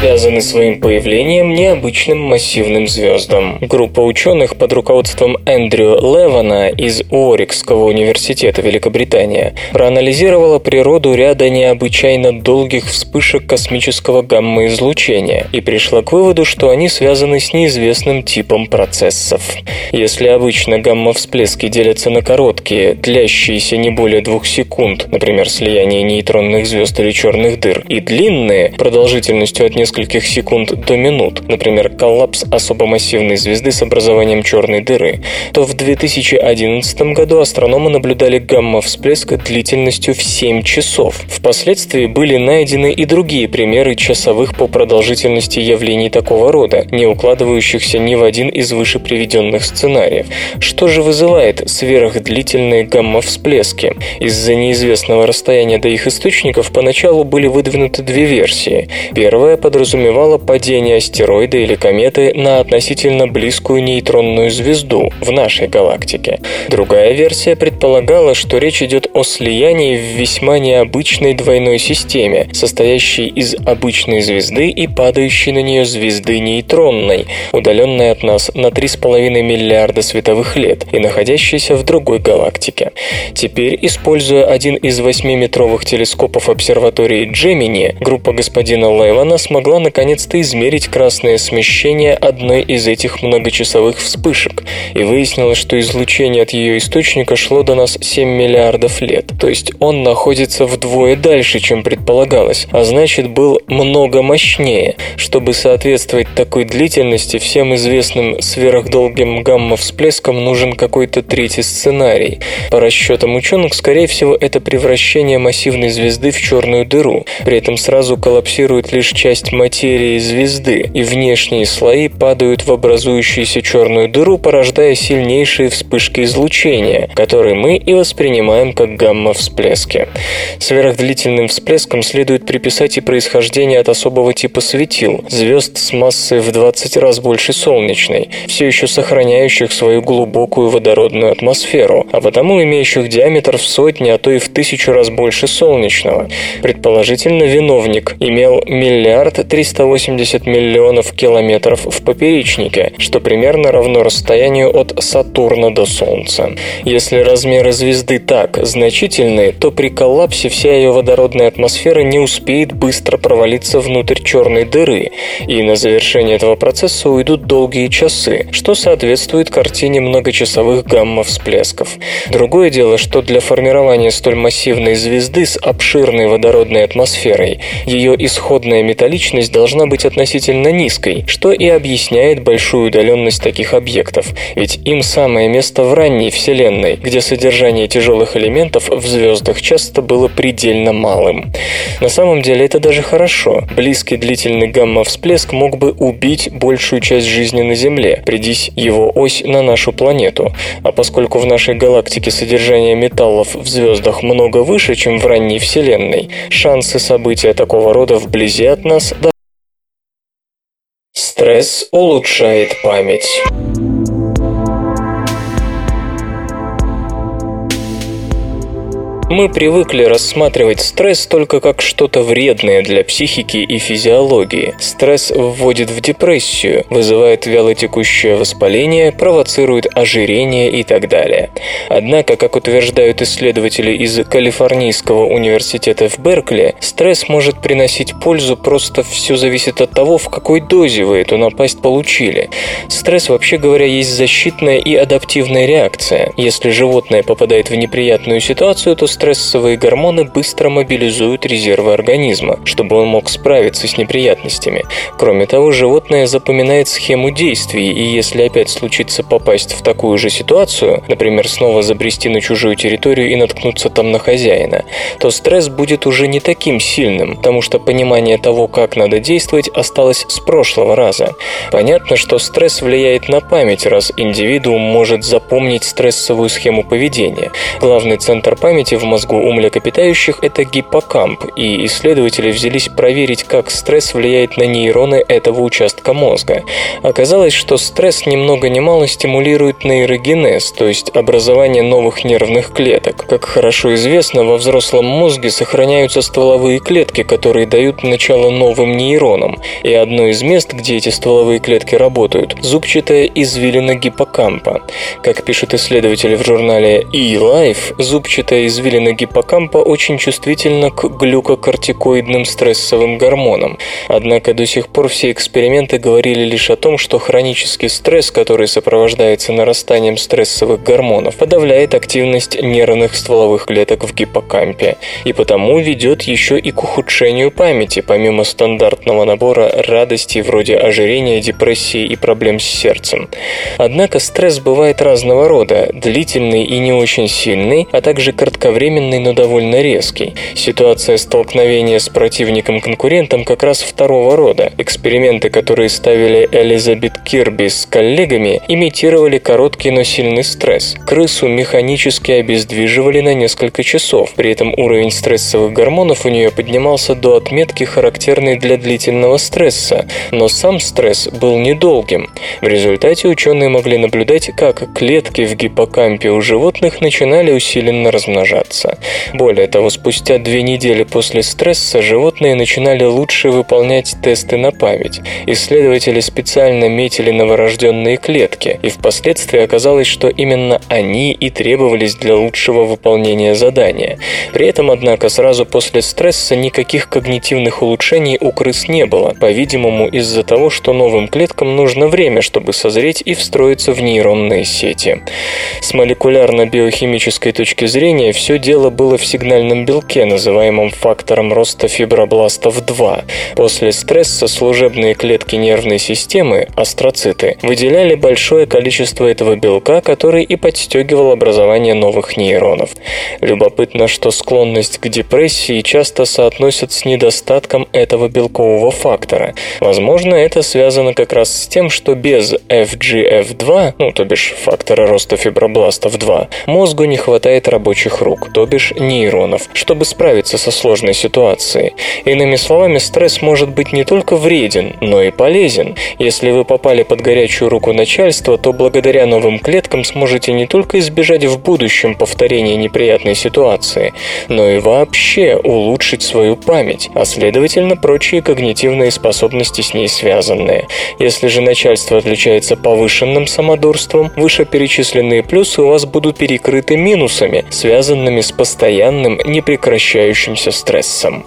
Обязаны своим появлением необычным массивным звездам. Группа ученых под руководством Эндрю Левана из Уорикского университета Великобритания проанализировала природу ряда необычайно долгих вспышек космического гамма-излучения и пришла к выводу, что они связаны с неизвестным типом процессов. Если обычно гамма-всплески делятся на короткие, длящиеся не более двух секунд, например, слияние нейтронных звезд или черных дыр, и длинные, продолжительностью от нескольких секунд до минут, например, коллапс особо массивной звезды с образованием черной дыры, то в 2011 году астрономы наблюдали гамма-всплеск длительностью в 7 часов. Впоследствии были найдены и другие примеры часовых по продолжительности явлений такого рода, не укладывающихся ни в один из выше приведенных сценариев. Что же вызывает сверхдлительные гамма-всплески? Из-за неизвестного расстояния до их источников поначалу были выдвинуты две версии. Первая подразумевала падение астероида или кометы на относительно близкую нейтронную звезду в нашей галактике. Другая версия предполагала, что речь идет о слиянии в весьма необычной двойной системе, состоящей из обычной звезды и падающей на нее звезды нейтронной, удаленной от нас на 3,5 миллиарда световых лет и находящейся в другой галактике. Теперь, используя один из 8-метровых телескопов обсерватории Джемини, группа господина Левана смогла смогла наконец-то измерить красное смещение одной из этих многочасовых вспышек, и выяснилось, что излучение от ее источника шло до нас 7 миллиардов лет. То есть он находится вдвое дальше, чем предполагалось, а значит был много мощнее. Чтобы соответствовать такой длительности, всем известным сверхдолгим гамма-всплескам нужен какой-то третий сценарий. По расчетам ученых, скорее всего, это превращение массивной звезды в черную дыру. При этом сразу коллапсирует лишь часть материи звезды, и внешние слои падают в образующуюся черную дыру, порождая сильнейшие вспышки излучения, которые мы и воспринимаем как гамма-всплески. Сверхдлительным всплескам следует приписать и происхождение от особого типа светил, звезд с массой в 20 раз больше солнечной, все еще сохраняющих свою глубокую водородную атмосферу, а потому имеющих диаметр в сотни, а то и в тысячу раз больше солнечного. Предположительно, виновник имел миллиард 380 миллионов километров в поперечнике, что примерно равно расстоянию от Сатурна до Солнца. Если размеры звезды так значительны, то при коллапсе вся ее водородная атмосфера не успеет быстро провалиться внутрь черной дыры, и на завершение этого процесса уйдут долгие часы, что соответствует картине многочасовых гамма-всплесков. Другое дело, что для формирования столь массивной звезды с обширной водородной атмосферой ее исходная металличность должна быть относительно низкой, что и объясняет большую удаленность таких объектов, ведь им самое место в ранней Вселенной, где содержание тяжелых элементов в звездах часто было предельно малым. На самом деле это даже хорошо. Близкий длительный гамма-всплеск мог бы убить большую часть жизни на Земле, придись его ось на нашу планету. А поскольку в нашей галактике содержание металлов в звездах много выше, чем в ранней Вселенной, шансы события такого рода вблизи от нас Стресс улучшает память. Мы привыкли рассматривать стресс только как что-то вредное для психики и физиологии. Стресс вводит в депрессию, вызывает вялотекущее воспаление, провоцирует ожирение и так далее. Однако, как утверждают исследователи из Калифорнийского университета в Беркли, стресс может приносить пользу, просто все зависит от того, в какой дозе вы эту напасть получили. Стресс, вообще говоря, есть защитная и адаптивная реакция. Если животное попадает в неприятную ситуацию, то стрессовые гормоны быстро мобилизуют резервы организма, чтобы он мог справиться с неприятностями. Кроме того, животное запоминает схему действий, и если опять случится попасть в такую же ситуацию, например, снова забрести на чужую территорию и наткнуться там на хозяина, то стресс будет уже не таким сильным, потому что понимание того, как надо действовать, осталось с прошлого раза. Понятно, что стресс влияет на память, раз индивидуум может запомнить стрессовую схему поведения. Главный центр памяти в мозгу у млекопитающих – это гиппокамп, и исследователи взялись проверить, как стресс влияет на нейроны этого участка мозга. Оказалось, что стресс ни много ни мало стимулирует нейрогенез, то есть образование новых нервных клеток. Как хорошо известно, во взрослом мозге сохраняются стволовые клетки, которые дают начало новым нейронам, и одно из мест, где эти стволовые клетки работают – зубчатая извилина гиппокампа. Как пишут исследователи в журнале eLife, зубчатая извилина извилина гиппокампа очень чувствительна к глюкокортикоидным стрессовым гормонам. Однако до сих пор все эксперименты говорили лишь о том, что хронический стресс, который сопровождается нарастанием стрессовых гормонов, подавляет активность нервных стволовых клеток в гиппокампе, и потому ведет еще и к ухудшению памяти, помимо стандартного набора радостей вроде ожирения, депрессии и проблем с сердцем. Однако стресс бывает разного рода, длительный и не очень сильный, а также кратковременный кратковременный, но довольно резкий. Ситуация столкновения с противником-конкурентом как раз второго рода. Эксперименты, которые ставили Элизабет Кирби с коллегами, имитировали короткий, но сильный стресс. Крысу механически обездвиживали на несколько часов. При этом уровень стрессовых гормонов у нее поднимался до отметки, характерной для длительного стресса, но сам стресс был недолгим. В результате ученые могли наблюдать, как клетки в гиппокампе у животных начинали усиленно размножаться. Справляться. Более того, спустя две недели после стресса животные начинали лучше выполнять тесты на память. Исследователи специально метили новорожденные клетки, и впоследствии оказалось, что именно они и требовались для лучшего выполнения задания. При этом, однако, сразу после стресса никаких когнитивных улучшений у крыс не было, по-видимому, из-за того, что новым клеткам нужно время, чтобы созреть и встроиться в нейронные сети. С молекулярно-биохимической точки зрения все дело было в сигнальном белке, называемом фактором роста фибробластов 2. После стресса служебные клетки нервной системы, астроциты, выделяли большое количество этого белка, который и подстегивал образование новых нейронов. Любопытно, что склонность к депрессии часто соотносят с недостатком этого белкового фактора. Возможно, это связано как раз с тем, что без FGF2, ну, то бишь фактора роста фибробластов 2, мозгу не хватает рабочих рук, то бишь нейронов, чтобы справиться со сложной ситуацией. Иными словами, стресс может быть не только вреден, но и полезен. Если вы попали под горячую руку начальства, то благодаря новым клеткам сможете не только избежать в будущем повторения неприятной ситуации, но и вообще улучшить свою память, а следовательно прочие когнитивные способности с ней связанные. Если же начальство отличается повышенным самодурством, вышеперечисленные плюсы у вас будут перекрыты минусами, связанными с постоянным непрекращающимся стрессом.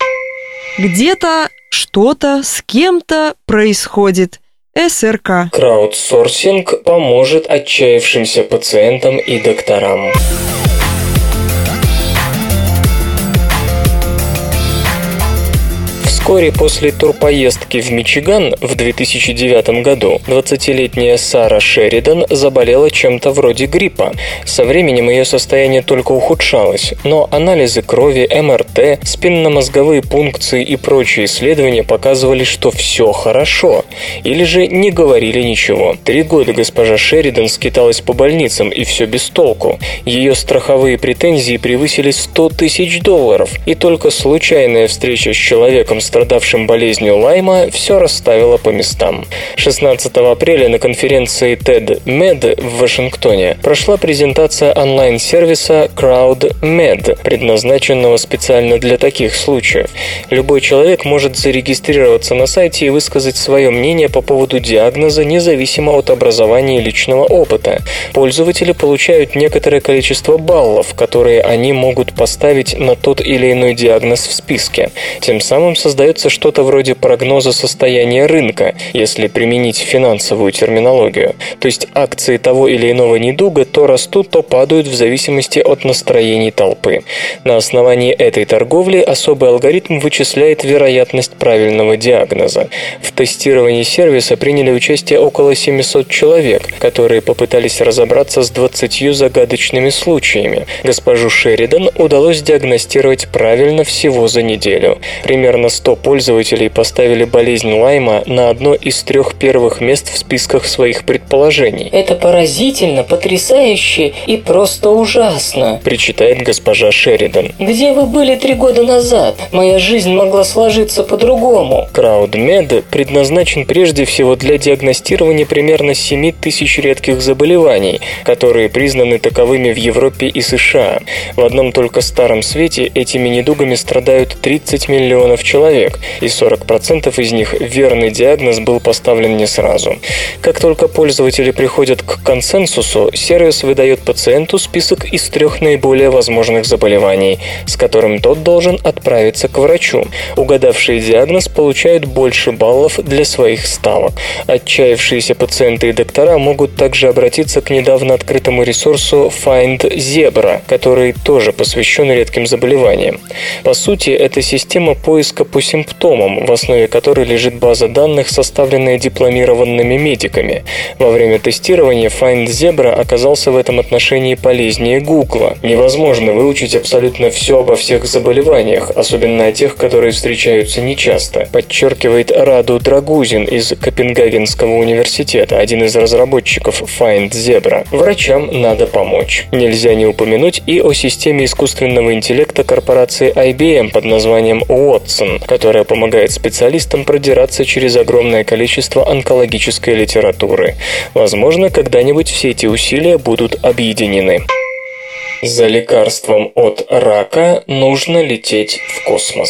Где-то что-то с кем-то происходит. СРК.
Краудсорсинг поможет отчаявшимся пациентам и докторам. Вскоре после турпоездки в Мичиган в 2009 году 20-летняя Сара Шеридан заболела чем-то вроде гриппа. Со временем ее состояние только ухудшалось, но анализы крови, МРТ, спинномозговые пункции и прочие исследования показывали, что все хорошо, или же не говорили ничего. Три года госпожа Шеридан скиталась по больницам, и все без толку. Ее страховые претензии превысили 100 тысяч долларов, и только случайная встреча с человеком с страдавшим болезнью Лайма, все расставило по местам. 16 апреля на конференции TED-Med в Вашингтоне прошла презентация онлайн-сервиса CrowdMed, предназначенного специально для таких случаев. Любой человек может зарегистрироваться на сайте и высказать свое мнение по поводу диагноза, независимо от образования и личного опыта. Пользователи получают некоторое количество баллов, которые они могут поставить на тот или иной диагноз в списке. Тем самым создают создается что-то вроде прогноза состояния рынка, если применить финансовую терминологию. То есть акции того или иного недуга то растут, то падают в зависимости от настроений толпы. На основании этой торговли особый алгоритм вычисляет вероятность правильного диагноза. В тестировании сервиса приняли участие около 700 человек, которые попытались разобраться с 20 загадочными случаями. Госпожу Шеридан удалось диагностировать правильно всего за неделю. Примерно 100 пользователей поставили болезнь Лайма на одно из трех первых мест в списках своих предположений.
Это поразительно, потрясающе и просто ужасно,
причитает госпожа Шеридан.
Где вы были три года назад? Моя жизнь могла сложиться по-другому.
CrowdMed предназначен прежде всего для диагностирования примерно 7 тысяч редких заболеваний, которые признаны таковыми в Европе и США. В одном только Старом Свете этими недугами страдают 30 миллионов человек, человек, и 40% из них верный диагноз был поставлен не сразу. Как только пользователи приходят к консенсусу, сервис выдает пациенту список из трех наиболее возможных заболеваний, с которым тот должен отправиться к врачу. Угадавшие диагноз получают больше баллов для своих ставок. Отчаявшиеся пациенты и доктора могут также обратиться к недавно открытому ресурсу Find Zebra, который тоже посвящен редким заболеваниям. По сути, это система поиска по симптомам, в основе которой лежит база данных, составленная дипломированными медиками. Во время тестирования Find Zebra оказался в этом отношении полезнее Google. Невозможно выучить абсолютно все обо всех заболеваниях, особенно о тех, которые встречаются нечасто, подчеркивает Раду Драгузин из Копенгагенского университета, один из разработчиков Find Zebra. Врачам надо помочь. Нельзя не упомянуть и о системе искусственного интеллекта корпорации IBM под названием Watson, которая помогает специалистам продираться через огромное количество онкологической литературы. Возможно, когда-нибудь все эти усилия будут объединены. За лекарством от рака нужно лететь в космос.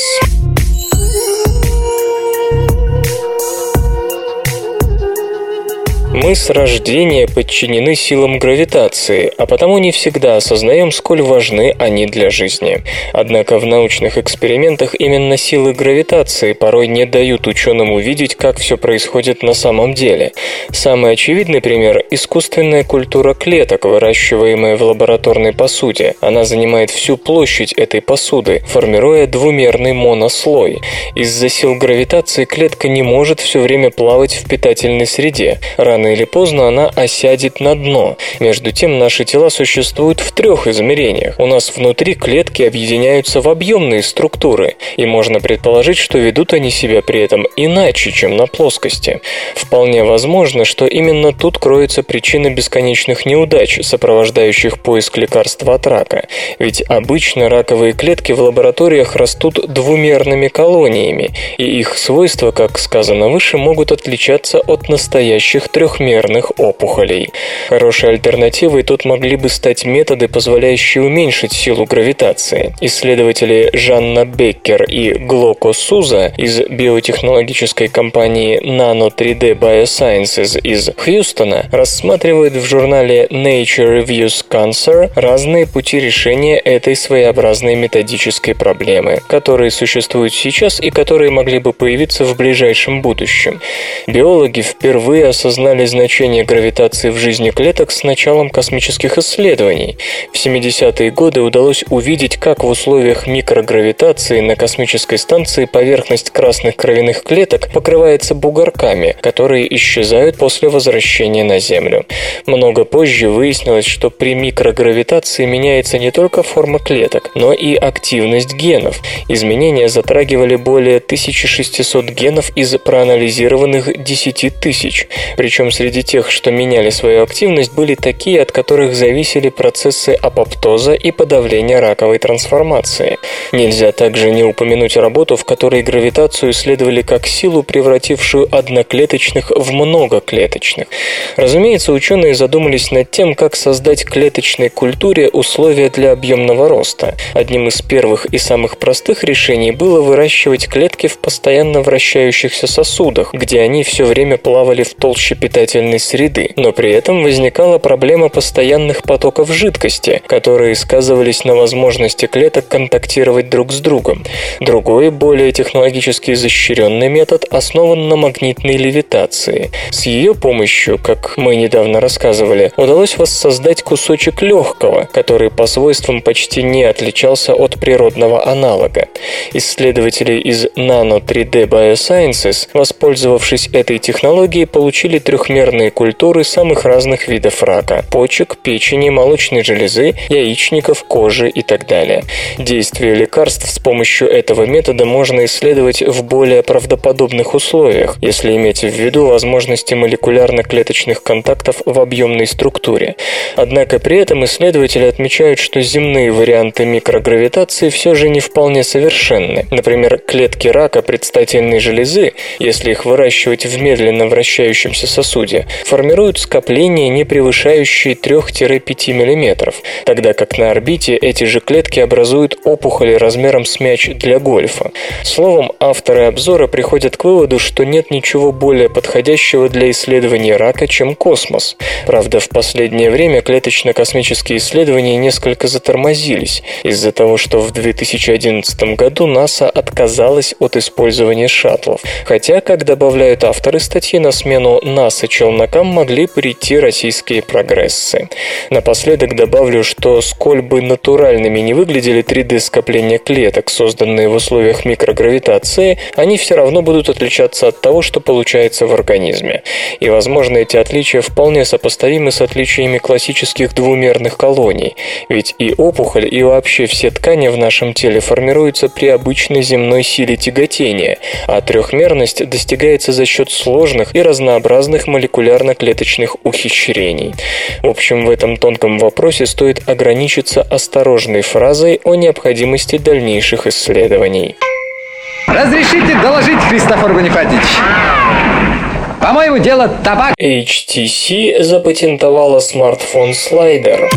Мы с рождения подчинены силам гравитации, а потому не всегда осознаем, сколь важны они для жизни. Однако в научных экспериментах именно силы гравитации порой не дают ученым увидеть, как все происходит на самом деле. Самый очевидный пример – искусственная культура клеток, выращиваемая в лабораторной посуде. Она занимает всю площадь этой посуды, формируя двумерный монослой. Из-за сил гравитации клетка не может все время плавать в питательной среде. Рано или поздно она осядет на дно. Между тем, наши тела существуют в трех измерениях. У нас внутри клетки объединяются в объемные структуры, и можно предположить, что ведут они себя при этом иначе, чем на плоскости. Вполне возможно, что именно тут кроется причина бесконечных неудач, сопровождающих поиск лекарства от рака. Ведь обычно раковые клетки в лабораториях растут двумерными колониями, и их свойства, как сказано выше, могут отличаться от настоящих трех трехмерных опухолей. Хорошей альтернативой тут могли бы стать методы, позволяющие уменьшить силу гравитации. Исследователи Жанна Беккер и Глоко Суза из биотехнологической компании Nano 3D Biosciences из Хьюстона рассматривают в журнале Nature Reviews Cancer разные пути решения этой своеобразной методической проблемы, которые существуют сейчас и которые могли бы появиться в ближайшем будущем. Биологи впервые осознали значение гравитации в жизни клеток с началом космических исследований. В 70-е годы удалось увидеть, как в условиях микрогравитации на космической станции поверхность красных кровяных клеток покрывается бугорками, которые исчезают после возвращения на Землю. Много позже выяснилось, что при микрогравитации меняется не только форма клеток, но и активность генов. Изменения затрагивали более 1600 генов из проанализированных 10 тысяч. Причем среди Среди тех, что меняли свою активность, были такие, от которых зависели процессы апоптоза и подавления раковой трансформации. Нельзя также не упомянуть работу, в которой гравитацию исследовали как силу, превратившую одноклеточных в многоклеточных. Разумеется, ученые задумались над тем, как создать клеточной культуре условия для объемного роста. Одним из первых и самых простых решений было выращивать клетки в постоянно вращающихся сосудах, где они все время плавали в толще питательных питательной среды, но при этом возникала проблема постоянных потоков жидкости, которые сказывались на возможности клеток контактировать друг с другом. Другой, более технологически изощренный метод основан на магнитной левитации. С ее помощью, как мы недавно рассказывали, удалось воссоздать кусочек легкого, который по свойствам почти не отличался от природного аналога. Исследователи из Nano 3D Biosciences, воспользовавшись этой технологией, получили трехмерный трехмерные культуры самых разных видов рака – почек, печени, молочной железы, яичников, кожи и так далее. Действие лекарств с помощью этого метода можно исследовать в более правдоподобных условиях, если иметь в виду возможности молекулярно-клеточных контактов в объемной структуре. Однако при этом исследователи отмечают, что земные варианты микрогравитации все же не вполне совершенны. Например, клетки рака предстательной железы, если их выращивать в медленно вращающемся сосуде, воздухе формируют скопления, не превышающие 3-5 мм, тогда как на орбите эти же клетки образуют опухоли размером с мяч для гольфа. Словом, авторы обзора приходят к выводу, что нет ничего более подходящего для исследования рака, чем космос. Правда, в последнее время клеточно-космические исследования несколько затормозились из-за того, что в 2011 году НАСА отказалась от использования шаттлов. Хотя, как добавляют авторы статьи, на смену НАСА челнокам могли прийти российские прогрессы. Напоследок добавлю, что сколь бы натуральными не выглядели 3D-скопления клеток, созданные в условиях микрогравитации, они все равно будут отличаться от того, что получается в организме. И, возможно, эти отличия вполне сопоставимы с отличиями классических двумерных колоний, ведь и опухоль, и вообще все ткани в нашем теле формируются при обычной земной силе тяготения, а трехмерность достигается за счет сложных и разнообразных молекулярных молекулярно-клеточных ухищрений. В общем, в этом тонком вопросе стоит ограничиться осторожной фразой о необходимости дальнейших исследований.
Разрешите доложить, Христофор Бонифатич? По-моему, дело табак.
HTC запатентовала смартфон-слайдер.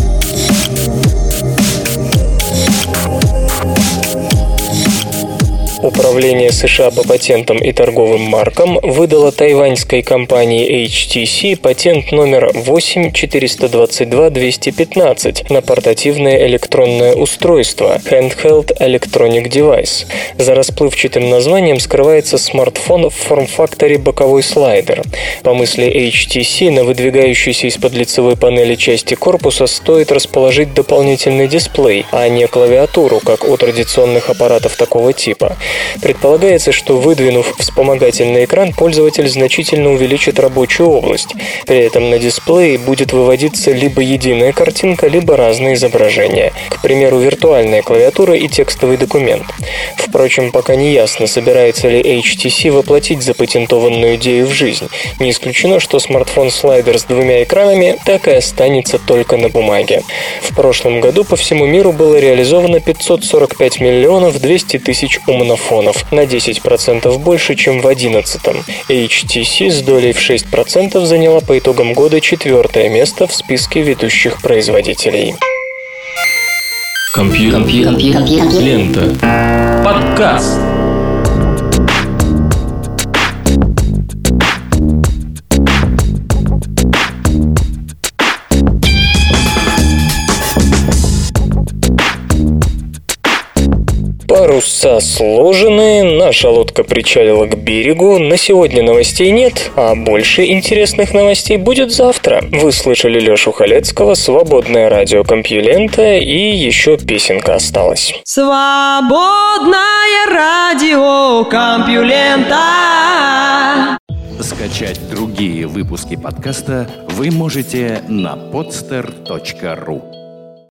Управление США по патентам и торговым маркам выдало тайваньской компании HTC патент номер 8422215 на портативное электронное устройство Handheld Electronic Device. За расплывчатым названием скрывается смартфон в форм-факторе боковой слайдер. По мысли HTC, на выдвигающейся из-под лицевой панели части корпуса стоит расположить дополнительный дисплей, а не клавиатуру, как у традиционных аппаратов такого типа. Предполагается, что выдвинув вспомогательный экран, пользователь значительно увеличит рабочую область. При этом на дисплее будет выводиться либо единая картинка, либо разные изображения. К примеру, виртуальная клавиатура и текстовый документ. Впрочем, пока не ясно, собирается ли HTC воплотить запатентованную идею в жизнь. Не исключено, что смартфон-слайдер с двумя экранами так и останется только на бумаге. В прошлом году по всему миру было реализовано 545 миллионов 200 тысяч умнофонов, на 10% больше, чем в 2011. HTC с долей в 6% заняла по итогам года четвертое место в списке ведущих производителей.
Компьютер. Лента. Подкаст.
Паруса сложены, наша лодка причалила к берегу. На сегодня новостей нет, а больше интересных новостей будет завтра. Вы слышали Лешу Халецкого, свободное радио Компьюлента и еще песенка осталась.
Свободное радио Компьюлента.
Скачать другие выпуски подкаста вы можете на podster.ru